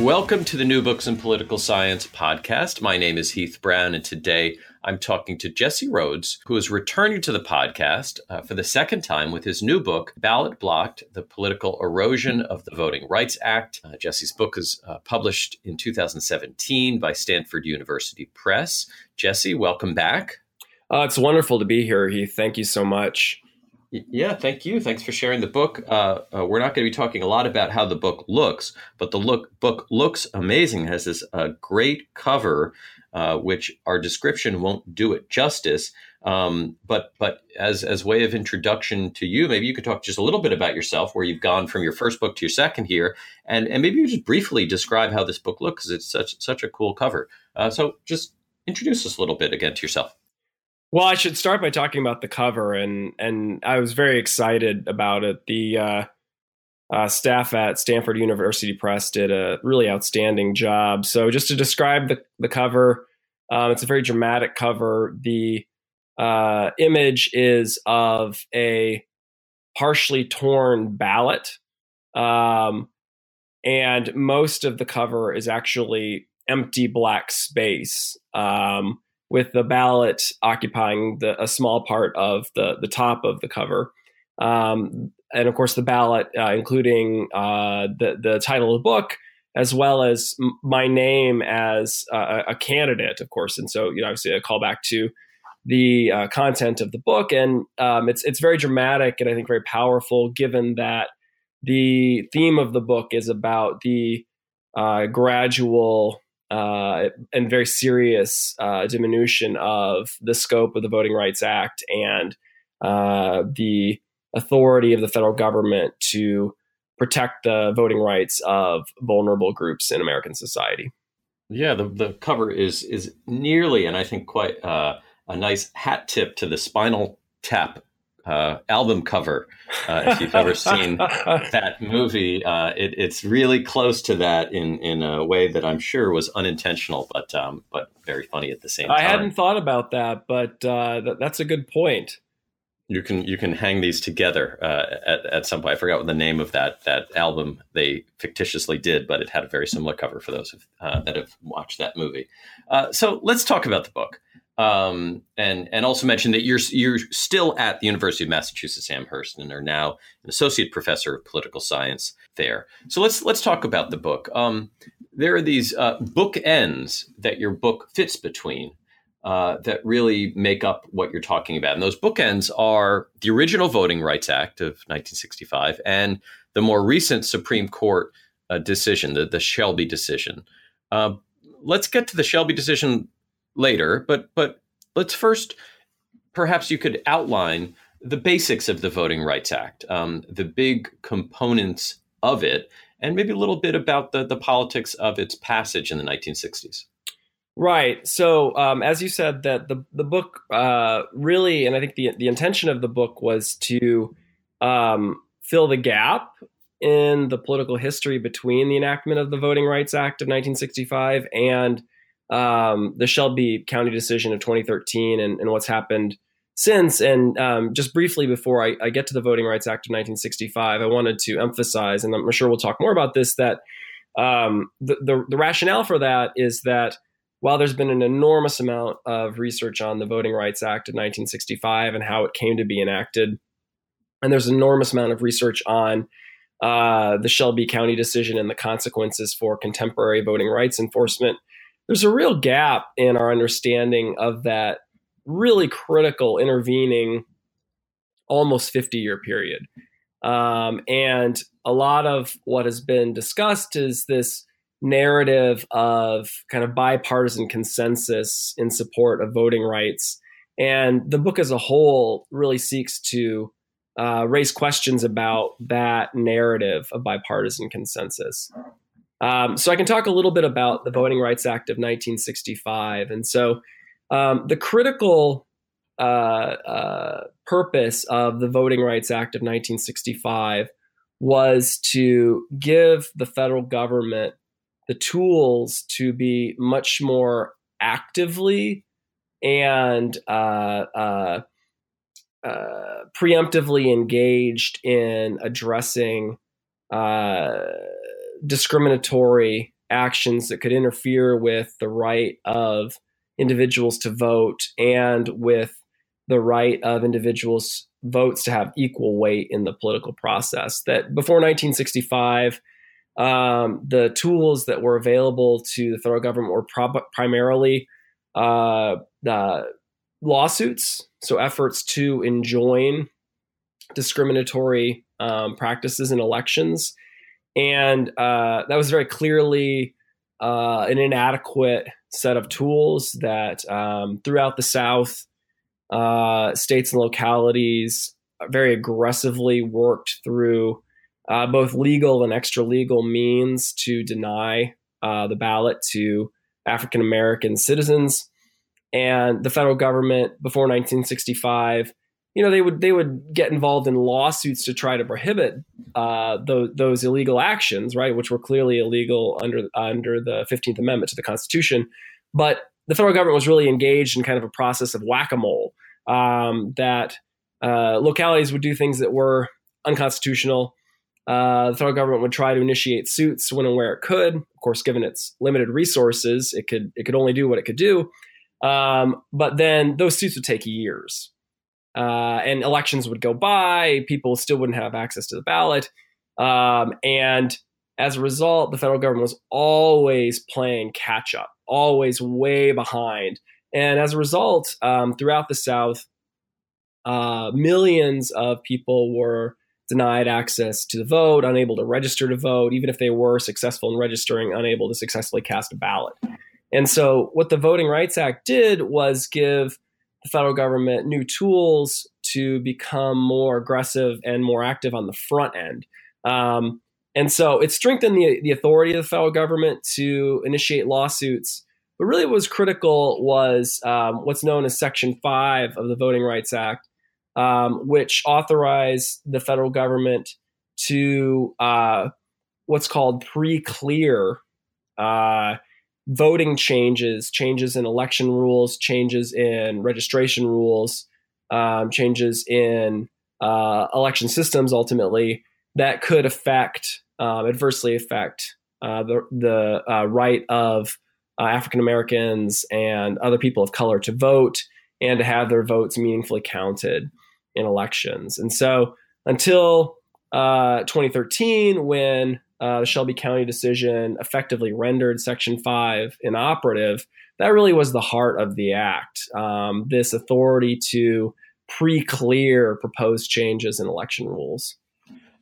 Welcome to the New Books in Political Science podcast. My name is Heath Brown, and today I'm talking to Jesse Rhodes, who is returning to the podcast uh, for the second time with his new book, Ballot Blocked The Political Erosion of the Voting Rights Act. Uh, Jesse's book is uh, published in 2017 by Stanford University Press. Jesse, welcome back. Uh, it's wonderful to be here, Heath. Thank you so much. Yeah, thank you. Thanks for sharing the book. Uh, uh, we're not going to be talking a lot about how the book looks, but the look book looks amazing. It has this uh, great cover, uh, which our description won't do it justice. Um, but but as as way of introduction to you, maybe you could talk just a little bit about yourself, where you've gone from your first book to your second here, and and maybe you just briefly describe how this book looks, because it's such such a cool cover. Uh, so just introduce us a little bit again to yourself. Well, I should start by talking about the cover, and and I was very excited about it. The uh, uh, staff at Stanford University Press did a really outstanding job. So, just to describe the the cover, um, it's a very dramatic cover. The uh, image is of a partially torn ballot, um, and most of the cover is actually empty black space. Um, with the ballot occupying the, a small part of the, the top of the cover. Um, and of course, the ballot, uh, including uh, the, the title of the book, as well as m- my name as uh, a candidate, of course. And so, you know, obviously a callback to the uh, content of the book. And um, it's, it's very dramatic and I think very powerful, given that the theme of the book is about the uh, gradual uh, and very serious uh, diminution of the scope of the Voting Rights Act and uh, the authority of the federal government to protect the voting rights of vulnerable groups in American society. Yeah, the, the cover is is nearly, and I think quite uh, a nice hat tip to the Spinal Tap uh, album cover. Uh, if you've ever seen that movie, uh, it, it's really close to that in in a way that I'm sure was unintentional, but um, but very funny at the same time. I hadn't thought about that, but uh, th- that's a good point. You can you can hang these together uh, at, at some point. I forgot what the name of that that album they fictitiously did, but it had a very similar cover for those uh, that have watched that movie. so let's talk about the book um, and and also mention that you're you're still at the University of Massachusetts Amherst and are now an associate professor of political science there. So let's let's talk about the book. Um, there are these uh, bookends that your book fits between uh, that really make up what you're talking about, and those bookends are the original Voting Rights Act of 1965 and the more recent Supreme Court uh, decision, the the Shelby decision. Uh, let's get to the Shelby decision later, but but let's first perhaps you could outline the basics of the Voting Rights Act, um, the big components of it, and maybe a little bit about the, the politics of its passage in the 1960s. Right. So, um, as you said, that the the book uh, really, and I think the the intention of the book was to um, fill the gap in the political history between the enactment of the Voting Rights Act of 1965 and um, the Shelby County decision of 2013 and, and what's happened since. And um, just briefly before I, I, get to the Voting Rights Act of 1965, I wanted to emphasize, and I'm sure we'll talk more about this, that um, the, the, the rationale for that is that while there's been an enormous amount of research on the Voting Rights Act of 1965 and how it came to be enacted, and there's an enormous amount of research on uh, the Shelby County decision and the consequences for contemporary voting rights enforcement there's a real gap in our understanding of that really critical intervening almost 50 year period. Um, and a lot of what has been discussed is this narrative of kind of bipartisan consensus in support of voting rights. And the book as a whole really seeks to uh, raise questions about that narrative of bipartisan consensus. Um, so I can talk a little bit about the Voting Rights Act of 1965. And so um, the critical uh, uh, purpose of the Voting Rights Act of 1965 was to give the federal government the tools to be much more actively and uh, uh, uh, preemptively engaged in addressing uh, discriminatory actions that could interfere with the right of individuals to vote and with the right of individuals' votes to have equal weight in the political process. That before 1965, um, the tools that were available to the federal government were prob- primarily uh, lawsuits, so efforts to enjoin discriminatory um, practices in elections. And uh, that was very clearly uh, an inadequate set of tools that um, throughout the South, uh, states and localities very aggressively worked through uh, both legal and extra legal means to deny uh, the ballot to African American citizens. And the federal government before 1965, you know, they would they would get involved in lawsuits to try to prohibit uh, those, those illegal actions, right, which were clearly illegal under under the 15th Amendment to the Constitution. But the federal government was really engaged in kind of a process of whack a mole um, that uh, localities would do things that were unconstitutional uh, the federal government would try to initiate suits when and where it could. Of course, given its limited resources, it could it could only do what it could do. Um, but then those suits would take years, uh, and elections would go by. People still wouldn't have access to the ballot, um, and as a result, the federal government was always playing catch up, always way behind. And as a result, um, throughout the South, uh, millions of people were denied access to the vote, unable to register to vote, even if they were successful in registering, unable to successfully cast a ballot. And so, what the Voting Rights Act did was give the federal government new tools to become more aggressive and more active on the front end. Um, and so, it strengthened the, the authority of the federal government to initiate lawsuits. But really, what was critical was um, what's known as Section 5 of the Voting Rights Act, um, which authorized the federal government to uh, what's called pre-clear uh, voting changes, changes in election rules, changes in registration rules, um, changes in uh, election systems. Ultimately, that could affect um, adversely affect uh, the the uh, right of uh, African Americans and other people of color to vote and to have their votes meaningfully counted in elections. And so until uh, 2013, when uh, the Shelby County decision effectively rendered Section 5 inoperative, that really was the heart of the act. Um, this authority to pre clear proposed changes in election rules.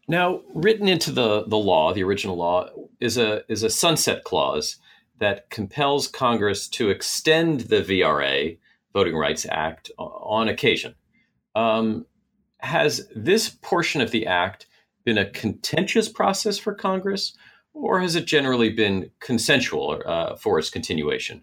Now, written into the, the law, the original law, is a, is a sunset clause that compels Congress to extend the VRA, Voting Rights Act, on occasion. Um, has this portion of the act been a contentious process for Congress, or has it generally been consensual uh, for its continuation?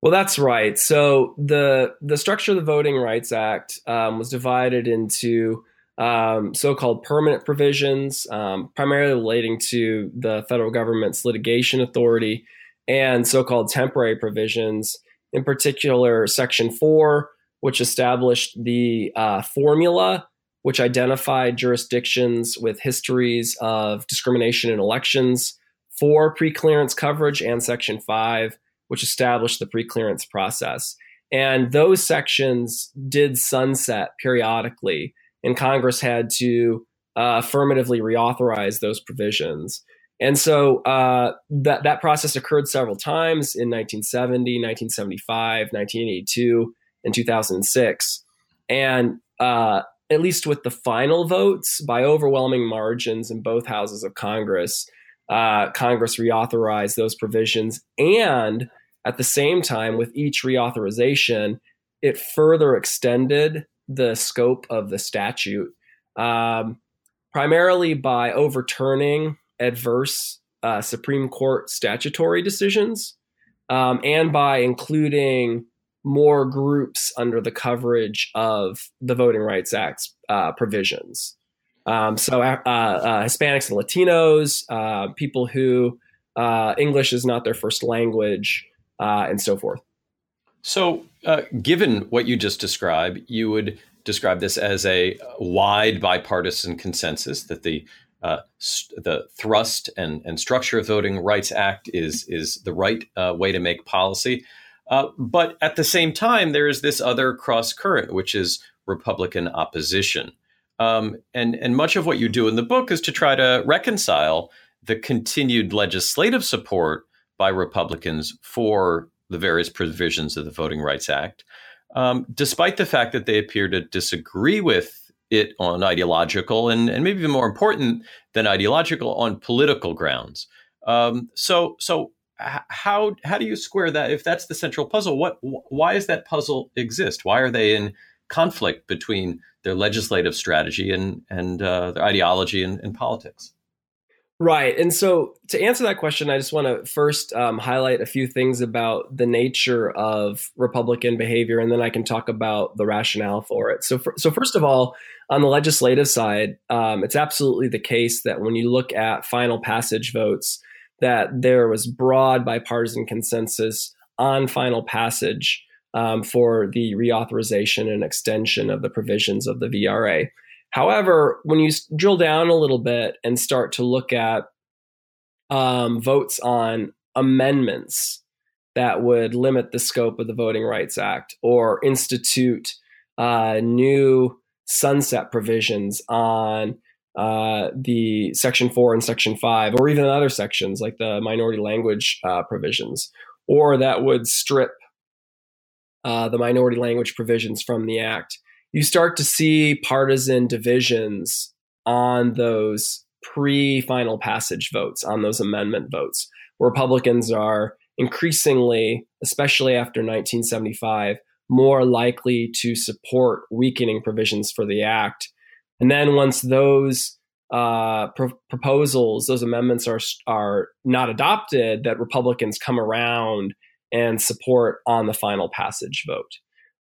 Well, that's right. So the the structure of the Voting Rights Act um, was divided into um, so-called permanent provisions, um, primarily relating to the federal government's litigation authority, and so-called temporary provisions. In particular, Section Four which established the uh, formula which identified jurisdictions with histories of discrimination in elections for preclearance coverage, and Section 5, which established the preclearance process. And those sections did sunset periodically, and Congress had to uh, affirmatively reauthorize those provisions. And so uh, that, that process occurred several times in 1970, 1975, 1982, and 2006. And uh, at least with the final votes, by overwhelming margins in both houses of Congress, uh, Congress reauthorized those provisions. And at the same time, with each reauthorization, it further extended the scope of the statute um, primarily by overturning adverse uh, Supreme Court statutory decisions um, and by including more groups under the coverage of the Voting Rights Act uh, provisions. Um, so, uh, uh, Hispanics and Latinos, uh, people who uh, English is not their first language, and so forth. So, given what you just described, you would describe this as a wide bipartisan consensus that the uh, st- the thrust and, and structure of Voting Rights Act is is the right uh, way to make policy. Uh, but at the same time, there is this other cross current, which is Republican opposition. Um, and and much of what you do in the book is to try to reconcile the continued legislative support by Republicans for the various provisions of the Voting Rights Act, um, despite the fact that they appear to disagree with it on ideological and, and maybe even more important than ideological on political grounds. Um, so so how how do you square that if that's the central puzzle? What why does that puzzle exist? Why are they in conflict between their legislative strategy and and uh, their ideology and, and politics? Right. And so to answer that question, I just want to first um, highlight a few things about the nature of Republican behavior, and then I can talk about the rationale for it. So, for, so first of all, on the legislative side, um, it's absolutely the case that when you look at final passage votes, that there was broad bipartisan consensus on final passage um, for the reauthorization and extension of the provisions of the VRA. However, when you drill down a little bit and start to look at um, votes on amendments that would limit the scope of the Voting Rights Act or institute uh, new sunset provisions on uh, the Section 4 and Section 5, or even other sections like the minority language uh, provisions, or that would strip uh, the minority language provisions from the Act you start to see partisan divisions on those pre final passage votes, on those amendment votes. Republicans are increasingly, especially after 1975, more likely to support weakening provisions for the act. And then once those uh, pro- proposals, those amendments are are not adopted, that Republicans come around and support on the final passage vote.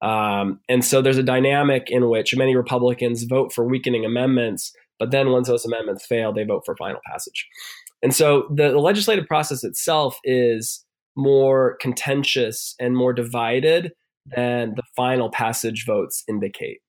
Um, and so there's a dynamic in which many Republicans vote for weakening amendments, but then once those amendments fail, they vote for final passage. And so the, the legislative process itself is more contentious and more divided than the final passage votes indicate.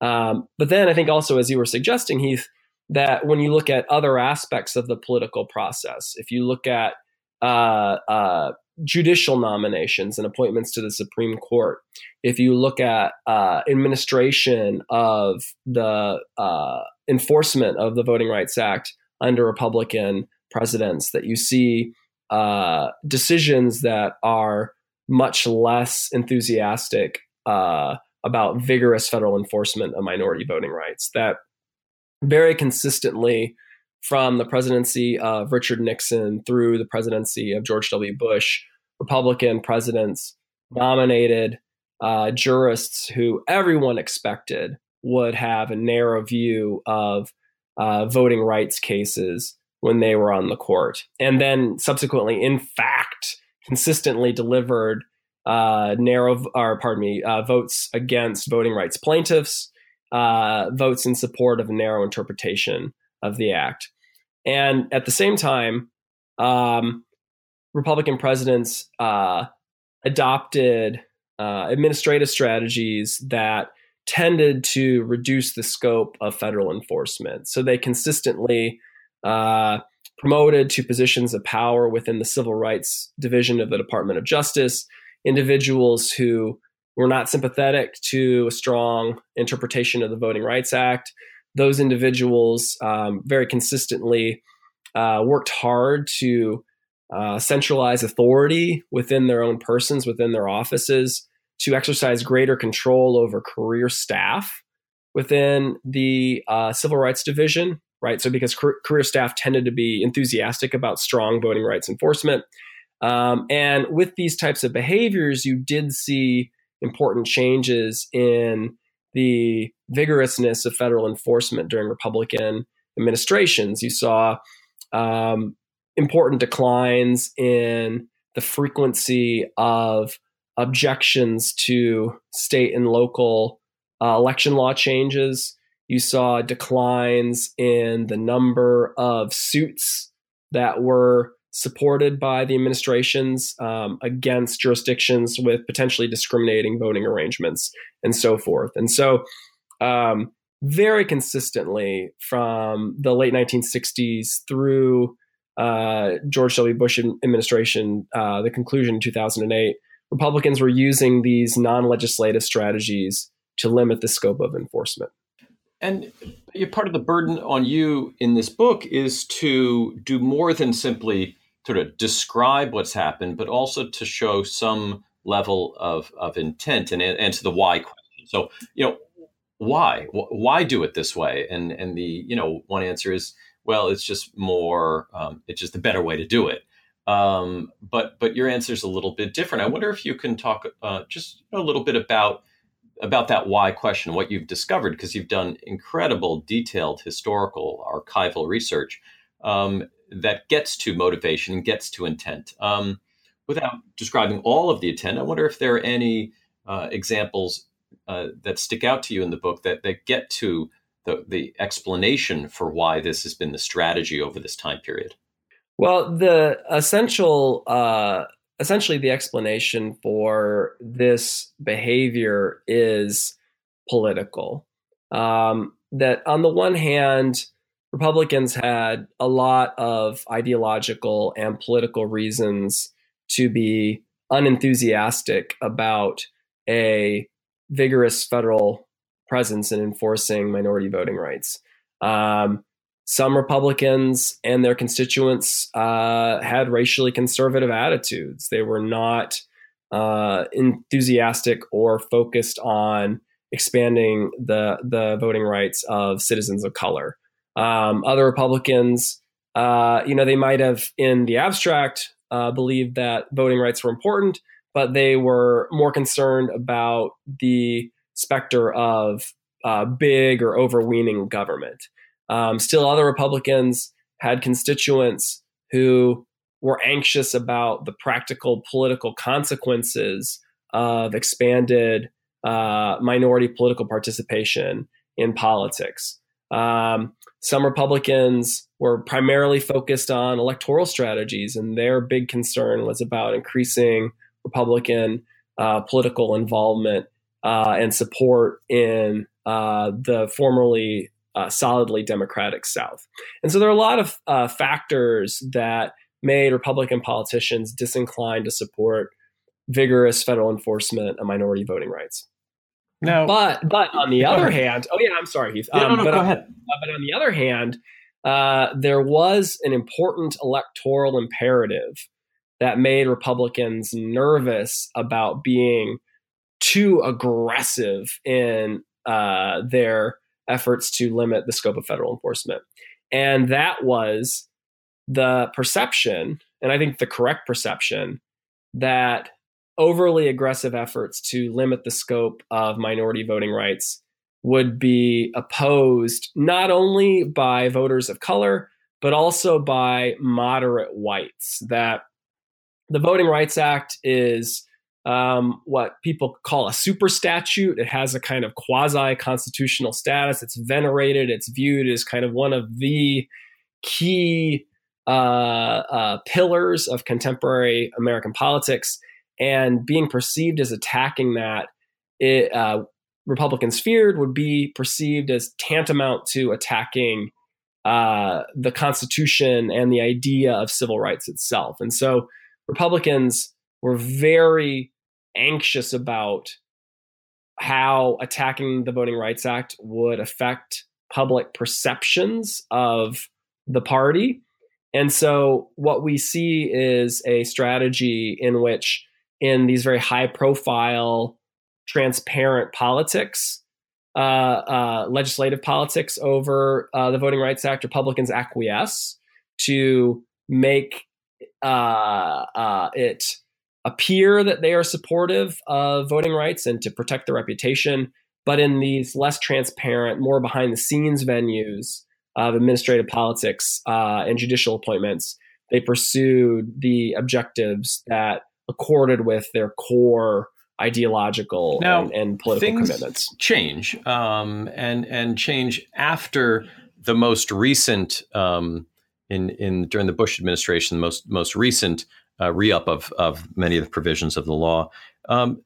Um, but then I think also, as you were suggesting, Heath, that when you look at other aspects of the political process, if you look at uh, uh, judicial nominations and appointments to the Supreme Court, if you look at uh, administration of the uh, enforcement of the Voting Rights Act under Republican presidents, that you see uh, decisions that are much less enthusiastic uh, about vigorous federal enforcement of minority voting rights, that very consistently from the presidency of Richard Nixon through the presidency of George W. Bush, Republican presidents nominated uh, jurists who everyone expected would have a narrow view of uh, voting rights cases when they were on the court. And then subsequently, in fact, consistently delivered uh, narrow, or pardon me, uh, votes against voting rights plaintiffs, uh, votes in support of a narrow interpretation of the act. And at the same time, um, Republican presidents uh, adopted uh, administrative strategies that tended to reduce the scope of federal enforcement. So they consistently uh, promoted to positions of power within the civil rights division of the Department of Justice individuals who were not sympathetic to a strong interpretation of the Voting Rights Act, those individuals um, very consistently uh, worked hard to uh, centralize authority within their own persons, within their offices, to exercise greater control over career staff within the uh, civil rights division, right? So, because career staff tended to be enthusiastic about strong voting rights enforcement. Um, and with these types of behaviors, you did see important changes in the vigorousness of federal enforcement during Republican administrations. You saw um, important declines in the frequency of objections to state and local uh, election law changes. You saw declines in the number of suits that were supported by the administrations um, against jurisdictions with potentially discriminating voting arrangements and so forth. And so, um, very consistently from the late 1960s through uh, George W. Bush administration, uh, the conclusion in 2008, Republicans were using these non legislative strategies to limit the scope of enforcement. And part of the burden on you in this book is to do more than simply sort of describe what's happened, but also to show some level of, of intent and answer the why question. So, you know, why? Why do it this way? And and the you know one answer is well, it's just more, um, it's just a better way to do it. Um, but but your answer is a little bit different. I wonder if you can talk uh, just a little bit about about that why question, what you've discovered, because you've done incredible, detailed historical archival research um, that gets to motivation and gets to intent. Um, without describing all of the intent, I wonder if there are any uh, examples uh, that stick out to you in the book that that get to the the explanation for why this has been the strategy over this time period. Well, the essential, uh, essentially, the explanation for this behavior is political. Um, that on the one hand, Republicans had a lot of ideological and political reasons to be unenthusiastic about a vigorous federal presence in enforcing minority voting rights. Um, some Republicans and their constituents uh, had racially conservative attitudes. They were not uh, enthusiastic or focused on expanding the the voting rights of citizens of color. Um, other Republicans, uh, you know, they might have, in the abstract, uh, believed that voting rights were important, but they were more concerned about the specter of uh, big or overweening government. Um, still, other Republicans had constituents who were anxious about the practical political consequences of expanded uh, minority political participation in politics. Um, some Republicans were primarily focused on electoral strategies, and their big concern was about increasing Republican uh, political involvement uh, and support in uh, the formerly uh, solidly Democratic South. And so there are a lot of uh, factors that made Republican politicians disinclined to support vigorous federal enforcement of minority voting rights. No, but but on the other ahead. hand, oh yeah, I'm sorry, Heath. Yeah, um, no, no, but, go on, ahead. but on the other hand, uh, there was an important electoral imperative that made Republicans nervous about being too aggressive in uh, their efforts to limit the scope of federal enforcement. And that was the perception, and I think the correct perception, that overly aggressive efforts to limit the scope of minority voting rights would be opposed not only by voters of color, but also by moderate whites. That the Voting Rights Act is um, what people call a super statute. It has a kind of quasi constitutional status. It's venerated. It's viewed as kind of one of the key uh, uh, pillars of contemporary American politics. And being perceived as attacking that, it, uh, Republicans feared would be perceived as tantamount to attacking uh, the Constitution and the idea of civil rights itself. And so Republicans were very anxious about how attacking the Voting Rights Act would affect public perceptions of the party. And so, what we see is a strategy in which, in these very high profile, transparent politics, uh, uh, legislative politics over uh, the Voting Rights Act, Republicans acquiesce to make uh, uh, it appear that they are supportive of voting rights and to protect their reputation, but in these less transparent, more behind the scenes venues of administrative politics uh, and judicial appointments, they pursued the objectives that accorded with their core ideological now, and, and, political things commitments. Change um, and and change after the most recent um, in in during the Bush administration, the most most recent uh, re-up of of many of the provisions of the law. Um,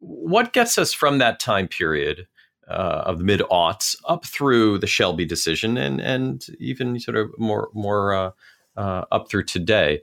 what gets us from that time period uh, of the mid aughts up through the Shelby decision and and even sort of more more uh, uh up through today?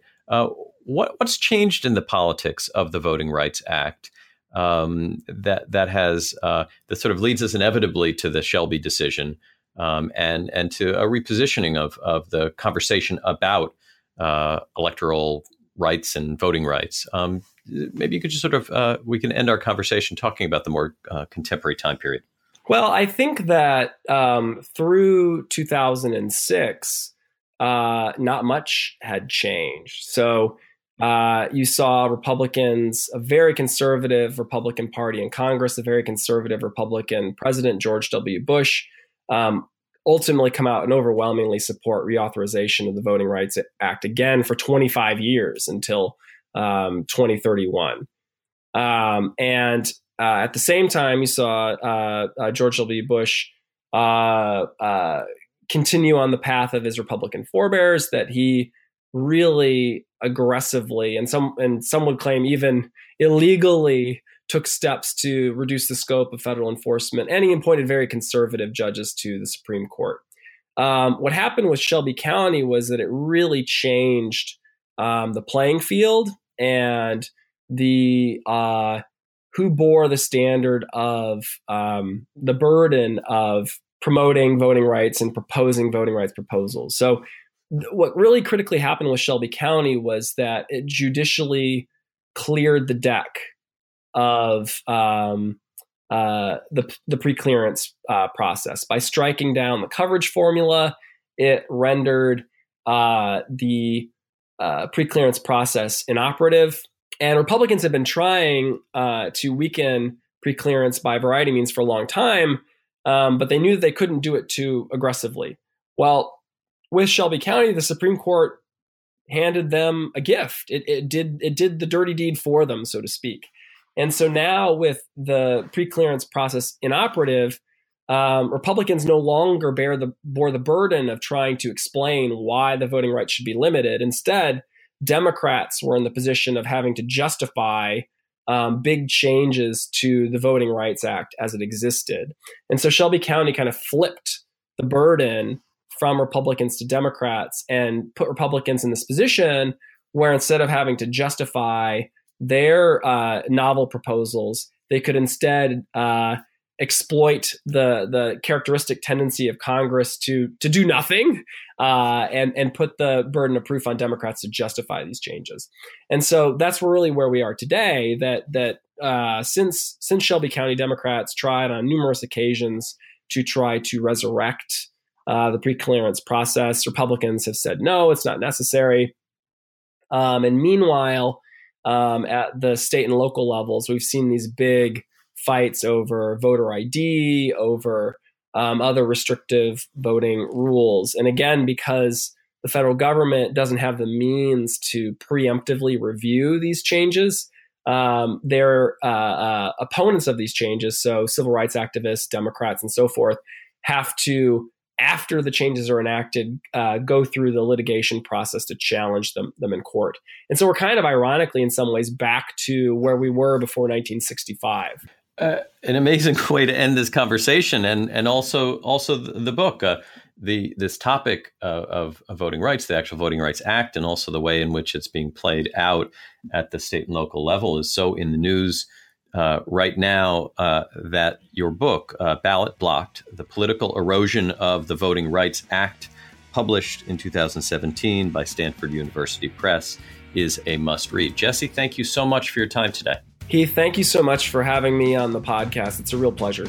What what's changed in the politics of the Voting Rights Act? Um, that that has uh, that sort of leads us inevitably to the Shelby decision, um, and and to a repositioning of of the conversation about uh, electoral rights and voting rights. Um, maybe you could just sort of uh, we can end our conversation talking about the more uh, contemporary time period. Well, I think that um, through 2006, uh, not much had changed. So uh, you saw Republicans, a very conservative Republican Party in Congress, a very conservative Republican President George W. Bush, um, ultimately come out and overwhelmingly support reauthorization of the Voting Rights Act again for 25 years until um, 2031. Um, and uh, at the same time, you saw uh, uh George W. Bush uh, uh, continue on the path of his Republican forebears that he really aggressively and some and some would claim even illegally took steps to reduce the scope of federal enforcement, and he appointed very conservative judges to the Supreme Court. Um, what happened with Shelby County was that it really changed um, the playing field and the uh, who bore the standard of um, the burden of promoting voting rights and proposing voting rights proposals. So, what really critically happened with Shelby County was that it judicially cleared the deck of um, uh, the the preclearance uh, process by striking down the coverage formula. It rendered uh, the uh, preclearance process inoperative, and Republicans have been trying uh, to weaken preclearance by a variety of means for a long time, um, but they knew that they couldn't do it too aggressively. Well, with Shelby County, the Supreme Court handed them a gift. It, it did it did the dirty deed for them, so to speak. And so now, with the preclearance process inoperative, um, Republicans no longer bear the bore the burden of trying to explain why the voting rights should be limited. Instead, Democrats were in the position of having to justify um, big changes to the Voting Rights Act as it existed. And so Shelby County kind of flipped the burden from Republicans to Democrats and put Republicans in this position where instead of having to justify their uh, novel proposals, they could instead uh, exploit the the characteristic tendency of Congress to to do nothing uh, and and put the burden of proof on Democrats to justify these changes. And so that's really where we are today. That that uh, since since Shelby County Democrats tried on numerous occasions to try to resurrect uh, the preclearance process, Republicans have said no, it's not necessary. Um, and meanwhile, um, at the state and local levels, we've seen these big fights over voter ID, over um, other restrictive voting rules. And again, because the federal government doesn't have the means to preemptively review these changes, um, their uh, uh, opponents of these changes, so civil rights activists, Democrats, and so forth, have to after the changes are enacted, uh, go through the litigation process to challenge them, them in court. And so we're kind of ironically, in some ways, back to where we were before 1965. Uh, an amazing way to end this conversation, and and also also the, the book, uh, the this topic uh, of, of, voting rights, the actual Voting Rights Act, and also the way in which it's being played out at the state and local level is so in the news uh, right now uh, that your book, uh, Ballot Blocked The Political Erosion of the Voting Rights Act, published in 2017 by Stanford University Press, is a must read. Jesse, thank you so much for your time today. Heath, thank you so much for having me on the podcast. It's a real pleasure.